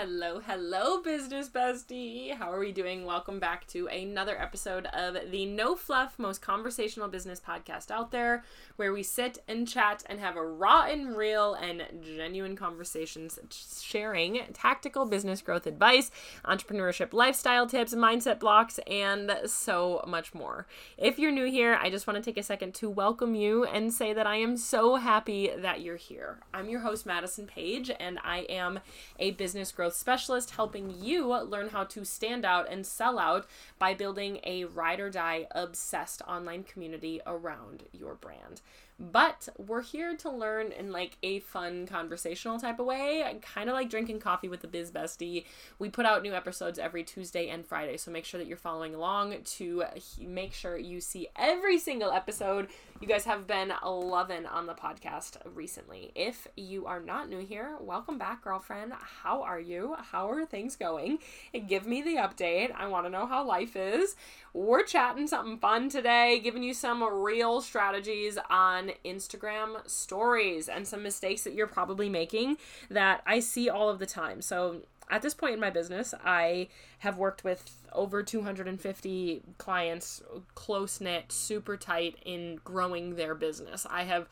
Hello, hello, business bestie. How are we doing? Welcome back to another episode of the No Fluff, most conversational business podcast out there, where we sit and chat and have a raw and real and genuine conversations, sharing tactical business growth advice, entrepreneurship lifestyle tips, mindset blocks, and so much more. If you're new here, I just want to take a second to welcome you and say that I am so happy that you're here. I'm your host, Madison Page, and I am a business growth growth specialist, helping you learn how to stand out and sell out by building a ride or die obsessed online community around your brand. But we're here to learn in like a fun conversational type of way, kind of like drinking coffee with the biz bestie. We put out new episodes every Tuesday and Friday, so make sure that you're following along to make sure you see every single episode. You guys have been loving on the podcast recently. If you are not new here, welcome back, girlfriend. How are you? How are things going? Give me the update. I want to know how life is. We're chatting something fun today, giving you some real strategies on Instagram stories and some mistakes that you're probably making that I see all of the time. So, at this point in my business, I have worked with over 250 clients, close knit, super tight in growing their business. I have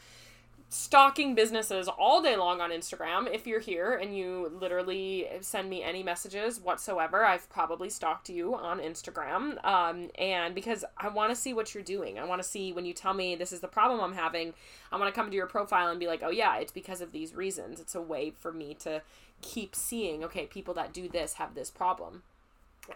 stalking businesses all day long on Instagram. If you're here and you literally send me any messages whatsoever, I've probably stalked you on Instagram. Um, and because I want to see what you're doing, I want to see when you tell me this is the problem I'm having, I want to come to your profile and be like, oh, yeah, it's because of these reasons. It's a way for me to keep seeing, okay, people that do this have this problem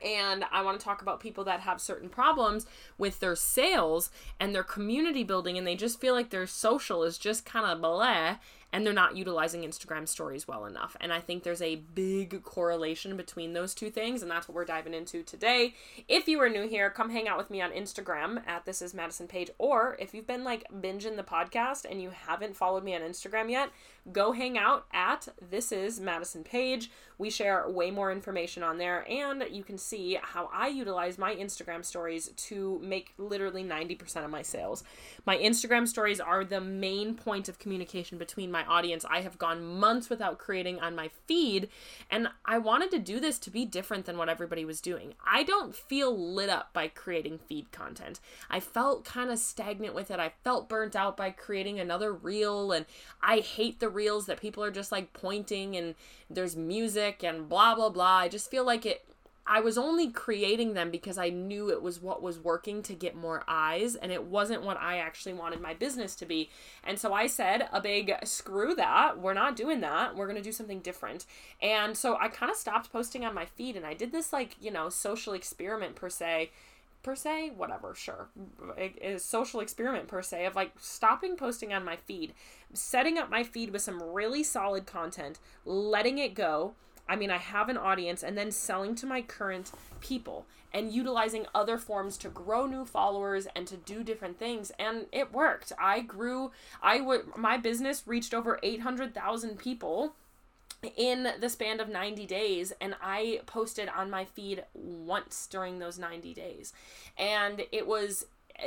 and I want to talk about people that have certain problems with their sales and their community building, and they just feel like their social is just kind of blah, and they're not utilizing Instagram stories well enough. And I think there's a big correlation between those two things, and that's what we're diving into today. If you are new here, come hang out with me on Instagram at This Is Madison Page, or if you've been like binging the podcast and you haven't followed me on Instagram yet, go hang out at This Is Madison Page. We share way more information on there, and you can see how I utilize my Instagram stories to make literally 90% of my sales. My Instagram stories are the main point of communication between my audience. I have gone months without creating on my feed, and I wanted to do this to be different than what everybody was doing. I don't feel lit up by creating feed content. I felt kind of stagnant with it. I felt burnt out by creating another reel, and I hate the reels that people are just like pointing and there's music and blah blah blah. I just feel like it I was only creating them because I knew it was what was working to get more eyes and it wasn't what I actually wanted my business to be. And so I said a big screw that. We're not doing that. We're going to do something different. And so I kind of stopped posting on my feed and I did this like, you know, social experiment per se per se whatever sure it is social experiment per se of like stopping posting on my feed setting up my feed with some really solid content letting it go i mean i have an audience and then selling to my current people and utilizing other forms to grow new followers and to do different things and it worked i grew i would my business reached over 800000 people in the span of 90 days and I posted on my feed once during those 90 days. And it was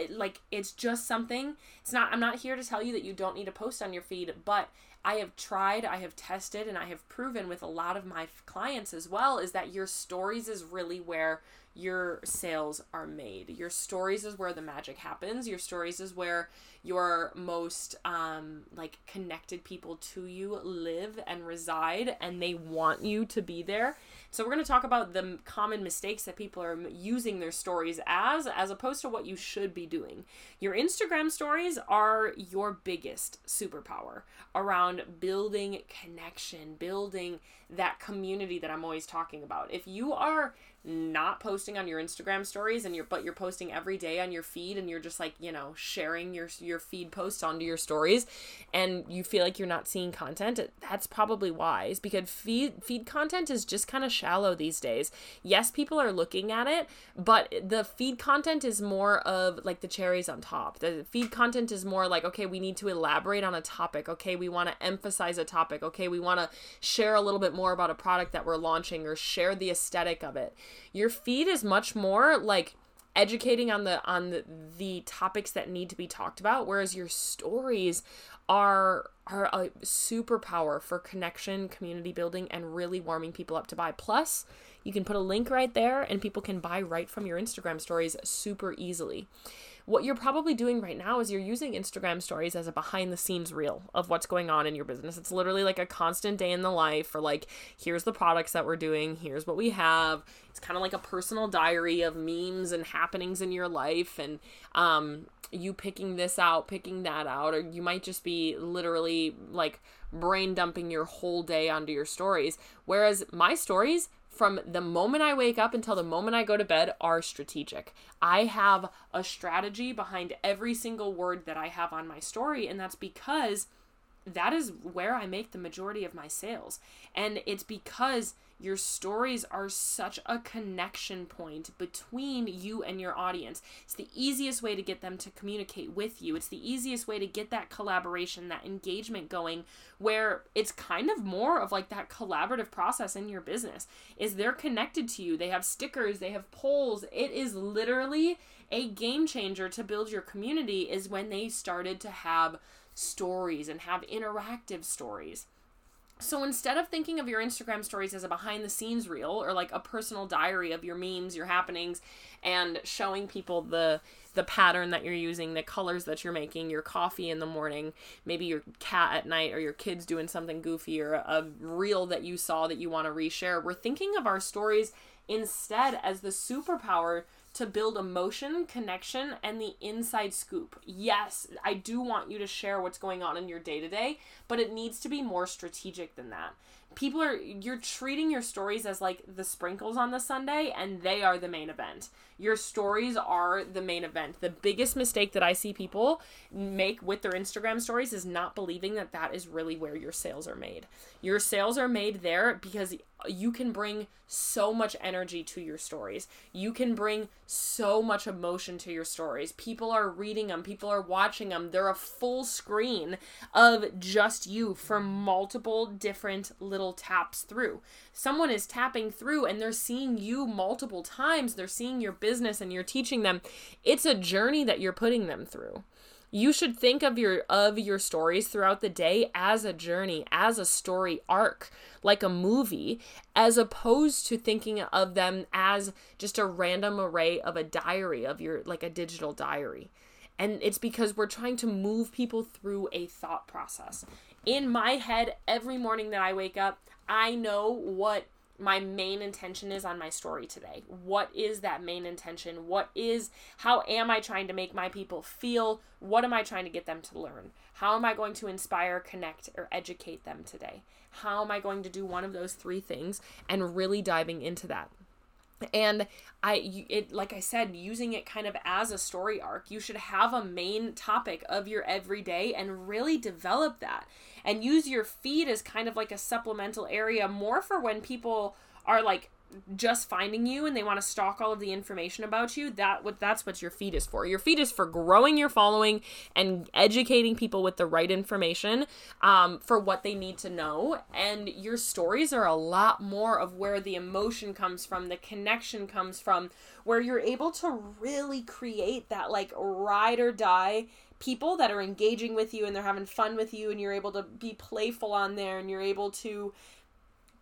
like it's just something. It's not I'm not here to tell you that you don't need to post on your feed, but I have tried, I have tested and I have proven with a lot of my clients as well is that your stories is really where your sales are made. Your stories is where the magic happens. Your stories is where your most um like connected people to you live and reside and they want you to be there. So we're going to talk about the common mistakes that people are using their stories as as opposed to what you should be doing. Your Instagram stories are your biggest superpower around building connection, building that community that I'm always talking about. If you are not posting on your Instagram stories and you're but you're posting every day on your feed and you're just like, you know, sharing your your feed posts onto your stories and you feel like you're not seeing content, that's probably wise because feed feed content is just kind of shallow these days. Yes, people are looking at it, but the feed content is more of like the cherries on top. The feed content is more like, okay, we need to elaborate on a topic. Okay, we want to emphasize a topic. Okay, we want to share a little bit more about a product that we're launching or share the aesthetic of it your feed is much more like educating on the on the, the topics that need to be talked about whereas your stories are are a superpower for connection, community building, and really warming people up to buy. Plus, you can put a link right there and people can buy right from your Instagram stories super easily. What you're probably doing right now is you're using Instagram stories as a behind the scenes reel of what's going on in your business. It's literally like a constant day in the life or like here's the products that we're doing, here's what we have. It's kind of like a personal diary of memes and happenings in your life and um you picking this out, picking that out or you might just be literally like brain dumping your whole day onto your stories. Whereas my stories from the moment I wake up until the moment I go to bed are strategic. I have a strategy behind every single word that I have on my story, and that's because that is where I make the majority of my sales. And it's because your stories are such a connection point between you and your audience. It's the easiest way to get them to communicate with you. It's the easiest way to get that collaboration, that engagement going where it's kind of more of like that collaborative process in your business. Is they're connected to you. They have stickers, they have polls. It is literally a game changer to build your community is when they started to have stories and have interactive stories. So instead of thinking of your Instagram stories as a behind the scenes reel or like a personal diary of your memes, your happenings, and showing people the the pattern that you're using, the colors that you're making, your coffee in the morning, maybe your cat at night or your kids doing something goofy or a reel that you saw that you want to reshare. We're thinking of our stories instead as the superpower to build emotion, connection, and the inside scoop. Yes, I do want you to share what's going on in your day to day, but it needs to be more strategic than that. People are, you're treating your stories as like the sprinkles on the sundae, and they are the main event. Your stories are the main event. The biggest mistake that I see people make with their Instagram stories is not believing that that is really where your sales are made. Your sales are made there because you can bring so much energy to your stories. You can bring so much emotion to your stories. People are reading them, people are watching them. They're a full screen of just you for multiple different little taps through. Someone is tapping through and they're seeing you multiple times. They're seeing your business and you're teaching them. It's a journey that you're putting them through you should think of your of your stories throughout the day as a journey as a story arc like a movie as opposed to thinking of them as just a random array of a diary of your like a digital diary and it's because we're trying to move people through a thought process in my head every morning that i wake up i know what my main intention is on my story today. What is that main intention? What is, how am I trying to make my people feel? What am I trying to get them to learn? How am I going to inspire, connect, or educate them today? How am I going to do one of those three things and really diving into that? And i it like i said using it kind of as a story arc you should have a main topic of your everyday and really develop that. And use your feed as kind of like a supplemental area more for when people are like just finding you and they want to stalk all of the information about you that what that's what your feed is for. Your feed is for growing your following and educating people with the right information um, for what they need to know. And your stories are a lot more of where the emotion comes from the connection comes from where you're able to really create that like ride or die people that are engaging with you and they're having fun with you and you're able to be playful on there and you're able to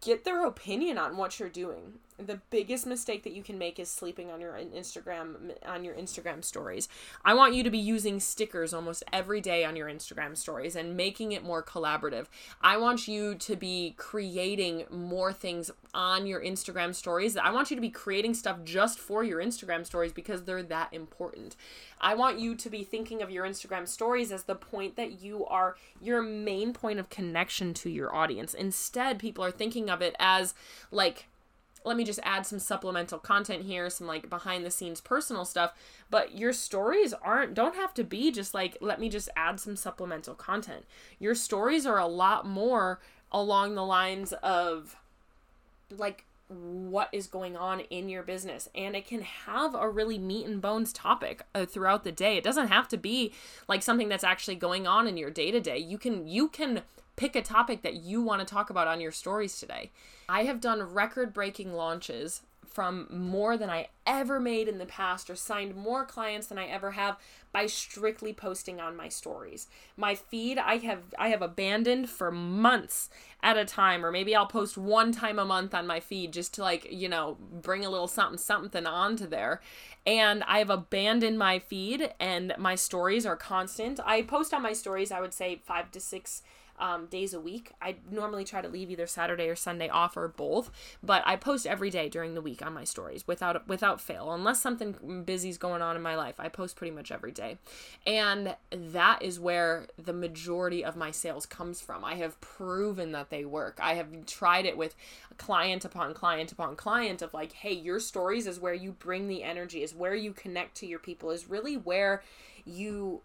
get their opinion on what you're doing the biggest mistake that you can make is sleeping on your Instagram on your Instagram stories. I want you to be using stickers almost every day on your Instagram stories and making it more collaborative. I want you to be creating more things on your Instagram stories. I want you to be creating stuff just for your Instagram stories because they're that important. I want you to be thinking of your Instagram stories as the point that you are your main point of connection to your audience. Instead, people are thinking of it as like let me just add some supplemental content here, some like behind the scenes personal stuff. But your stories aren't, don't have to be just like, let me just add some supplemental content. Your stories are a lot more along the lines of like, what is going on in your business. And it can have a really meat and bones topic uh, throughout the day. It doesn't have to be like something that's actually going on in your day to day you can you can pick a topic that you want to talk about on your stories today. I have done record breaking launches from more than I ever made in the past or signed more clients than I ever have by strictly posting on my stories. My feed I have I have abandoned for months at a time or maybe I'll post one time a month on my feed just to like, you know, bring a little something something onto there. And I've abandoned my feed and my stories are constant. I post on my stories I would say 5 to 6 um, days a week. I normally try to leave either Saturday or Sunday off or both, but I post every day during the week on my stories without without fail. Unless something busy's going on in my life, I post pretty much every day. And that is where the majority of my sales comes from. I have proven that they work. I have tried it with client upon client upon client of like, hey, your stories is where you bring the energy, is where you connect to your people, is really where you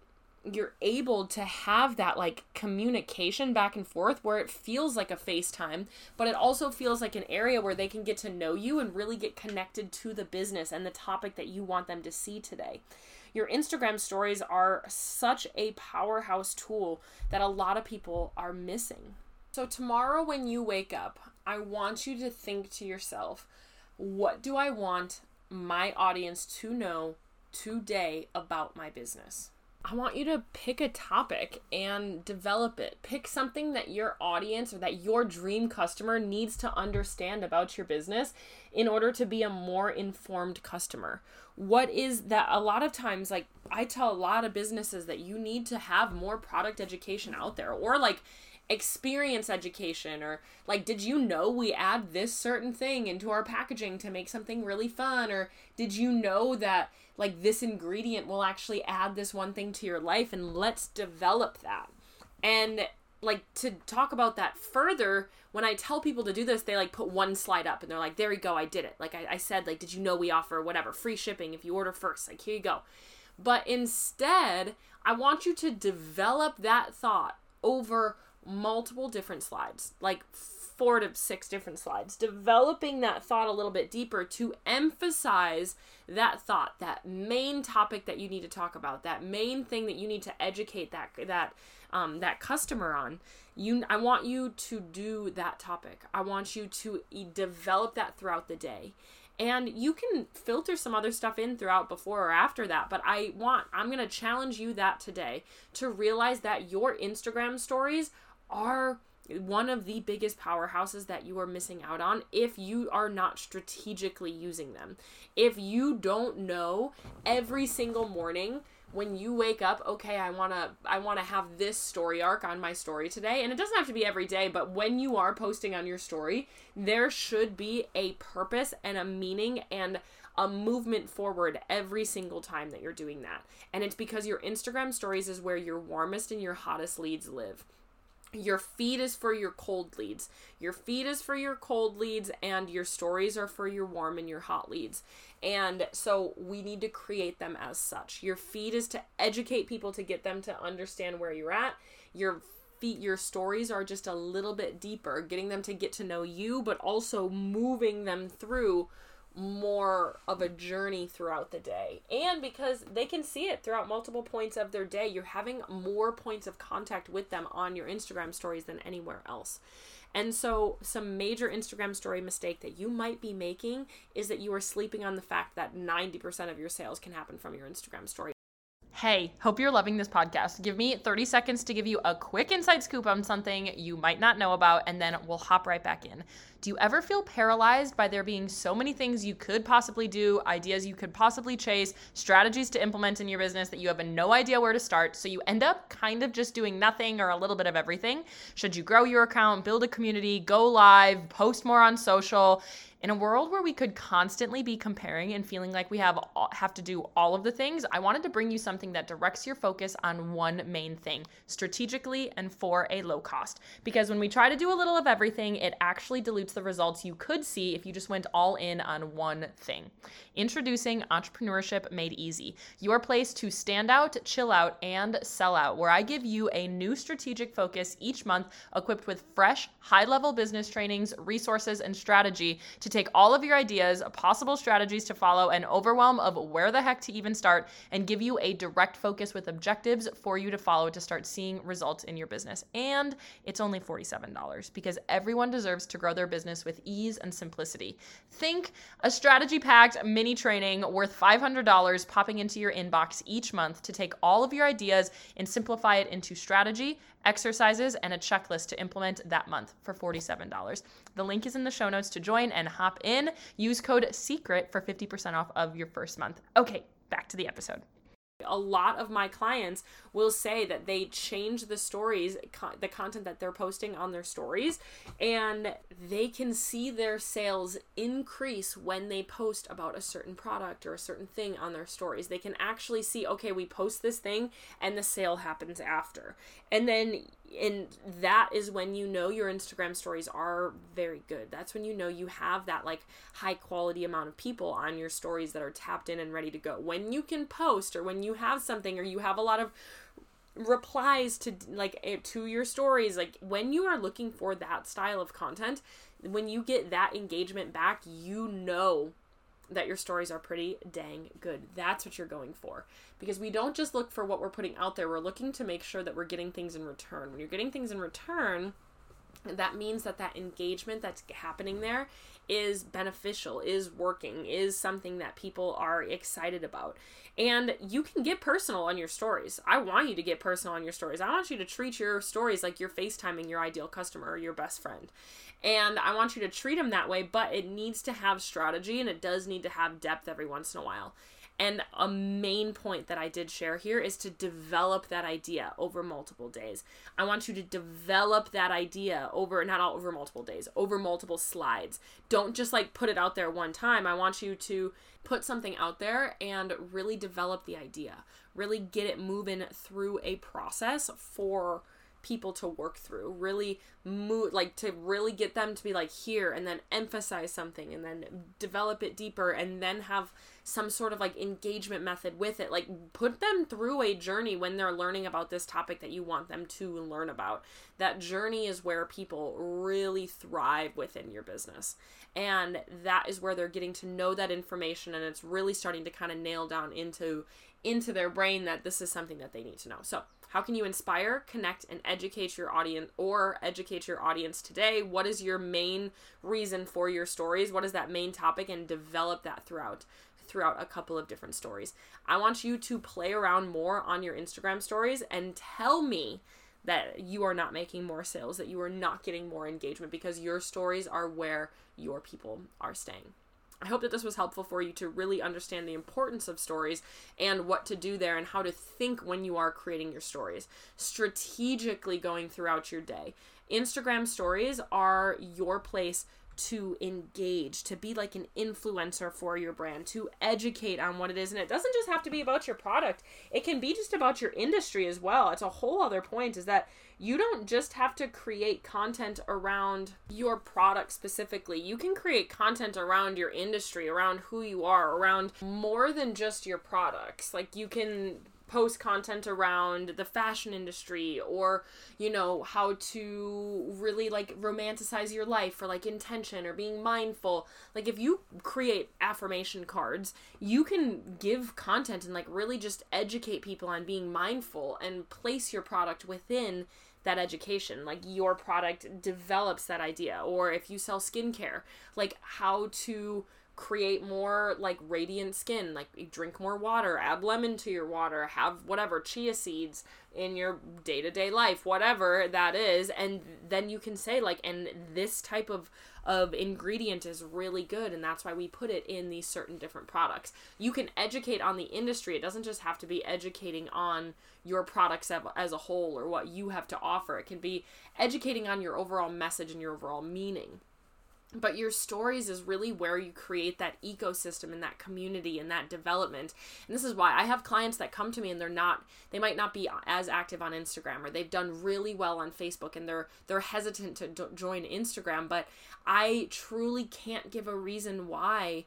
you're able to have that like communication back and forth where it feels like a FaceTime, but it also feels like an area where they can get to know you and really get connected to the business and the topic that you want them to see today. Your Instagram stories are such a powerhouse tool that a lot of people are missing. So, tomorrow when you wake up, I want you to think to yourself, what do I want my audience to know today about my business? I want you to pick a topic and develop it. Pick something that your audience or that your dream customer needs to understand about your business in order to be a more informed customer. What is that? A lot of times, like I tell a lot of businesses that you need to have more product education out there or like experience education or like did you know we add this certain thing into our packaging to make something really fun? Or did you know that like this ingredient will actually add this one thing to your life and let's develop that? And like to talk about that further when i tell people to do this they like put one slide up and they're like there you go i did it. Like I, I said like did you know we offer whatever free shipping if you order first? Like here you go. But instead i want you to develop that thought over multiple different slides, like four to six different slides, developing that thought a little bit deeper to emphasize that thought, that main topic that you need to talk about, that main thing that you need to educate that that um, that customer on. You, I want you to do that topic. I want you to develop that throughout the day. And you can filter some other stuff in throughout before or after that, but I want, I'm to challenge you that today to realize that your Instagram stories are one of the biggest powerhouses that you are missing out on if you are not strategically using them. If you don't know every single morning when you wake up, okay, I want to I want to have this story arc on my story today, and it doesn't have to be every day, but when you are posting on your story, there should be a purpose and a meaning and a movement forward every single time that you're doing that. And it's because your Instagram stories is where your warmest and your hottest leads live. Your feed is for your cold leads. Your feed is for your cold leads, and your stories are for your warm and your hot leads. And so we need to create them as such. Your feed is to educate people to get them to understand where you're at. Your feed, your stories are just a little bit deeper, getting them to get to know you, but also moving them through more of a journey throughout the day. And because they can see it throughout multiple points of their day, you're having more points of contact with them on your Instagram stories than anywhere else. And so, some major Instagram story mistake that you might be making is that you are sleeping on the fact that 90% of your sales can happen from your Instagram story. Hey, hope you're loving this podcast. Give me 30 seconds to give you a quick inside scoop on something you might not know about, and then we'll hop right back in. Do you ever feel paralyzed by there being so many things you could possibly do, ideas you could possibly chase, strategies to implement in your business that you have no idea where to start, so you end up kind of just doing nothing or a little bit of everything? Should you grow your account, build a community, go live, post more on social? In a world where we could constantly be comparing and feeling like we have have to do all of the things, I wanted to bring you something that directs your focus on one main thing, strategically and for a low cost. Because when we try to do a little of everything, it actually dilutes the results you could see if you just went all in on one thing. Introducing Entrepreneurship Made Easy, your place to stand out, chill out, and sell out, where I give you a new strategic focus each month equipped with fresh, high level business trainings, resources, and strategy to take all of your ideas, possible strategies to follow, and overwhelm of where the heck to even start, and give you a direct focus with objectives for you to follow to start seeing results in your business. And it's only $47 because everyone deserves to grow their business with ease and simplicity. Think a strategy packed mini training worth $500 popping into your inbox each month to take all of your ideas and simplify it into strategy, exercises, and a checklist to implement that month for $47. The link is in the show notes to join and hop in. Use code SECRET for 50% off of your first month. Okay, back to the episode a lot of my clients will say that they change the stories the content that they're posting on their stories and they can see their sales increase when they post about a certain product or a certain thing on their stories they can actually see okay we post this thing and the sale happens after and then and that is when you know your Instagram stories are very good. That's when you know you have that like high quality amount of people on your stories that are tapped in and ready to go. When you can post or when you have something or you have a lot of replies to like eh, to your stories like when you are looking for that style of content when you get that engagement back you know that your stories are pretty dang good. That's what you're going for. Because we don't just look for what we're putting out there, we're looking to make sure that we're getting things in return. When you're getting things in return, that means that that engagement that's happening there is beneficial, is working, is something that people are excited about. And you can get personal on your stories. I want you to get personal on your stories. I want you to treat your stories like you're FaceTiming your ideal customer or your best friend. And I want you to treat them that way, but it needs to have strategy and it does need to have depth every once in a while. And a main point that I did share here is to develop that idea over multiple days. I want you to develop that idea over, not all over multiple days, over multiple slides. Don't just like put it out there one time. I want you to put something out there and really develop the idea, really get it moving through a process for people to work through really move like to really get them to be like here and then emphasize something and then develop it deeper and then have some sort of like engagement method with it. Like put them through a journey when they're learning about this topic that you want them to learn about. That journey is where people really thrive within your business. And that is where they're getting to know that information and it's really starting to kind of nail down into into their brain that this is something that they need to know. So how can you inspire, connect, and educate your audience or educate your audience today? What is your main reason for your stories? What is that main topic? And develop that throughout throughout a couple of different stories. I want you to play around more on your Instagram stories and tell me that you are not making more sales, that you are not getting more engagement because your stories are where your people are staying. I hope that this was helpful for you to really understand the importance of stories and what to do there and how to think when you are creating your stories. Strategically going throughout your day. Instagram stories are your place to engage, to be like an influencer for your brand, to educate on what it is. And it doesn't just have to be about your product, it can be just about your industry as well. It's a whole other point is that you don't just have to create content around your product specifically. You can create content around your industry, around who you are, around more than just your products. Like you can post content around the fashion industry or you know how to really like romanticize your life for like intention or being mindful like if you create affirmation cards you can give content and like really just educate people on being mindful and place your product within that education like your product develops that idea or if you sell skincare like how to create more like radiant skin like drink more water add lemon to your water have whatever chia seeds in your day-to-day life whatever that is and then you can say like and this type of of ingredient is really good and that's why we put it in these certain different products. You can educate on the industry. It doesn't just have to be educating on your products as a whole or what you have to offer. It can be educating on your overall message and your overall meaning but your stories is really where you create that ecosystem and that community and that development. And this is why i have clients that come to me and they're not they might not be as active on instagram or they've done really well on facebook and they're they're hesitant to join instagram but i truly can't give a reason why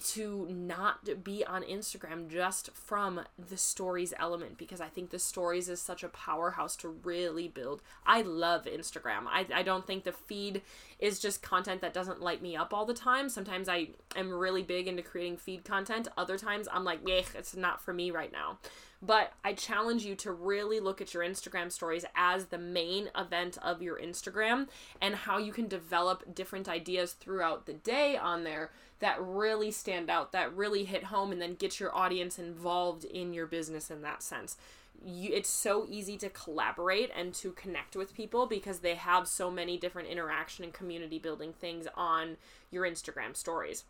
to not be on Instagram just from the stories element because I think the stories is such a powerhouse to really build. I love Instagram. I, I don't think the feed is just content that doesn't light me up all the time. Sometimes I am really big into creating feed content. Other times I'm like, yeah, it's not for me right now. But I challenge you to really look at your Instagram stories as the main event of your Instagram and how you can develop different ideas throughout the day on there that really stand out, that really hit home, and then get your audience involved in your business in that sense. You, it's so easy to collaborate and to connect with people because they have so many different interaction and community building things on your Instagram stories.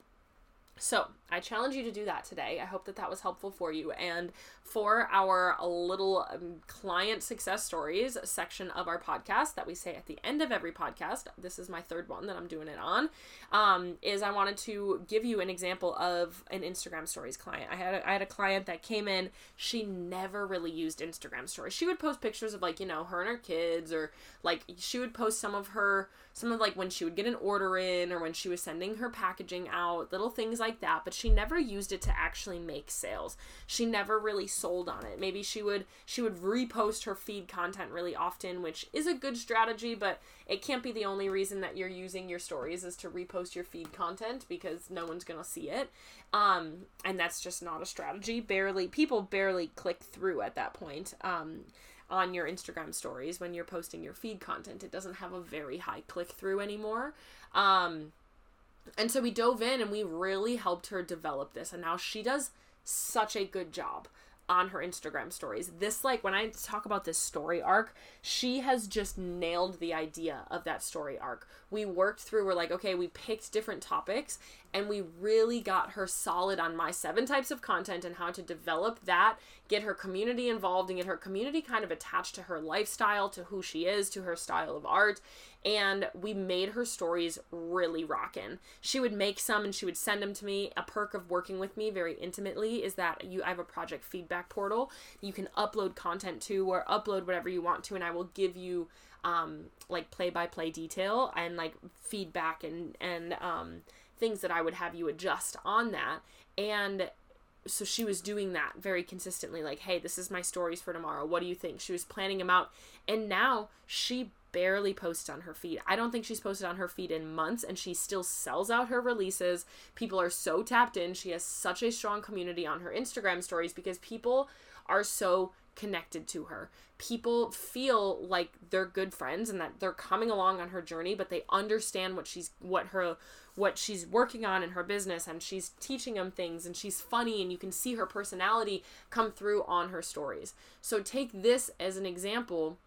So, I challenge you to do that today. I hope that that was helpful for you. And for our little um, client success stories section of our podcast that we say at the end of every podcast, this is my third one that I'm doing it on, um, is I wanted to give you an example of an Instagram stories client. I had a, I had a client that came in, she never really used Instagram stories. She would post pictures of like, you know, her and her kids or like she would post some of her some of like when she would get an order in or when she was sending her packaging out, little things like that, but she never used it to actually make sales. She never really sold on it. Maybe she would she would repost her feed content really often, which is a good strategy, but it can't be the only reason that you're using your stories is to repost your feed content because no one's going to see it. Um and that's just not a strategy. Barely people barely click through at that point. Um on your Instagram stories when you're posting your feed content. It doesn't have a very high click through anymore. Um, and so we dove in and we really helped her develop this. And now she does such a good job on her Instagram stories. This, like, when I talk about this story arc, she has just nailed the idea of that story arc. We worked through, we're like, okay, we picked different topics and we really got her solid on my seven types of content and how to develop that, get her community involved, and get her community kind of attached to her lifestyle, to who she is, to her style of art. And we made her stories really rockin'. She would make some and she would send them to me. A perk of working with me very intimately is that you I have a project feedback portal you can upload content to or upload whatever you want to, and I will give you um, like play by play detail and like feedback and and um, things that I would have you adjust on that. And so she was doing that very consistently like hey this is my stories for tomorrow. What do you think? She was planning them out. And now she barely posts on her feed. I don't think she's posted on her feed in months and she still sells out her releases. People are so tapped in. She has such a strong community on her instagram stories because people are so connected to her. People feel like they're good friends and that they're coming along on her journey, but they understand what she's what her what she's working on in her business and she's teaching them things and she's funny and you can see her personality come through on her stories. So take this as an example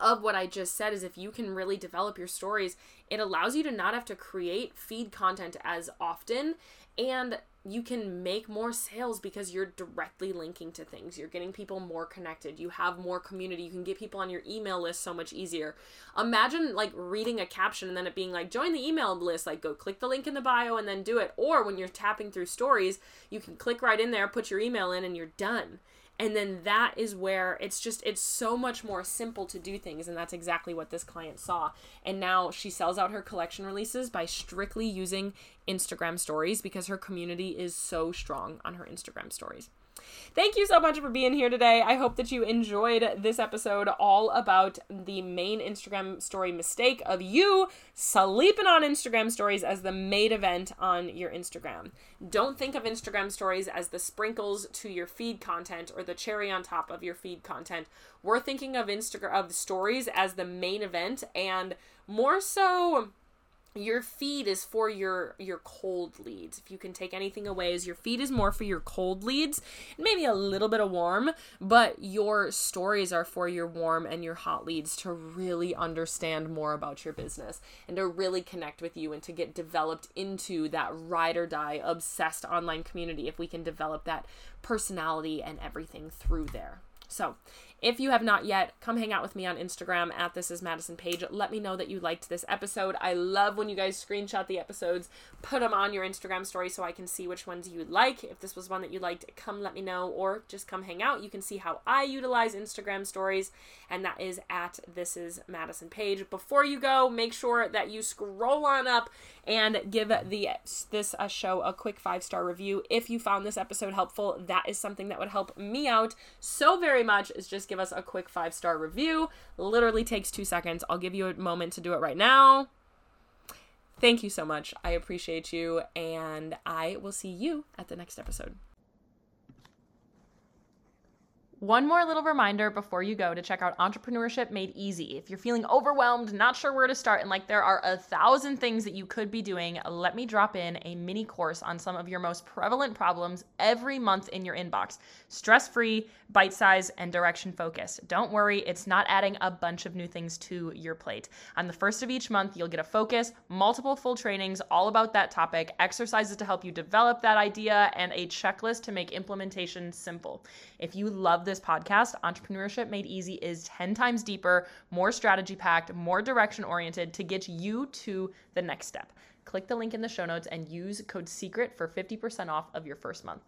of what I just said is if you can really develop your stories, it allows you to not have to create feed content as often and you can make more sales because you're directly linking to things. You're getting people more connected. You have more community. You can get people on your email list so much easier. Imagine like reading a caption and then it being like, join the email list. Like, go click the link in the bio and then do it. Or when you're tapping through stories, you can click right in there, put your email in, and you're done and then that is where it's just it's so much more simple to do things and that's exactly what this client saw. And now she sells out her collection releases by strictly using instagram stories because her community is so strong on her instagram stories Thank you so much for being here today. I hope that you enjoyed this episode all about the main Instagram story mistake of you sleeping on Instagram stories as the main event on your Instagram. Don't think of Instagram stories as the sprinkles to your feed content or the cherry on top of your feed content. We're thinking of Instagram of stories as the main event and more so your feed is for your your cold leads. If you can take anything away is your feed is more for your cold leads maybe a little bit of warm but your stories are for your warm and your hot leads to really understand more about your business and to really connect with you and to get developed into that ride or die obsessed online community if we can develop that personality and everything through there. So If you have not yet, come hang out with me on Instagram at this is Madison Page. Let me know that you liked this episode. I love when you guys screenshot the episodes, put them on your Instagram story so I can see which ones you like. If this was one that you liked, come let me know or just come hang out. You can see how I utilize Instagram stories, and that is at this is Madison Page. Before you go, make sure that you scroll on up and give the this uh, show a quick five star review. If you found this episode helpful, that is something that would help me out so very much. Is just give us a quick five star review. Literally takes two seconds. I'll give you a moment to do it right now. Thank you so much. I appreciate you, and I will see you at the next episode. One more little reminder before you go to check out Entrepreneurship Made Easy. If you're feeling overwhelmed, not sure where to start, and like there are a thousand things that you could be doing, let me drop in a mini course on some of your most prevalent problems every month in your inbox. Stress free, bite size, and direction focused. Don't worry, it's not adding a bunch of new things to your plate. On the first of each month, you'll get a focus, multiple full trainings all about that topic, exercises to help you develop that idea, and a checklist to make implementation simple. If you love this podcast, Entrepreneurship Made Easy is 10 times deeper, more strategy packed, more direction oriented to get you to the next step. Click the link in the show notes and use code SECRET for 50% off of your first month.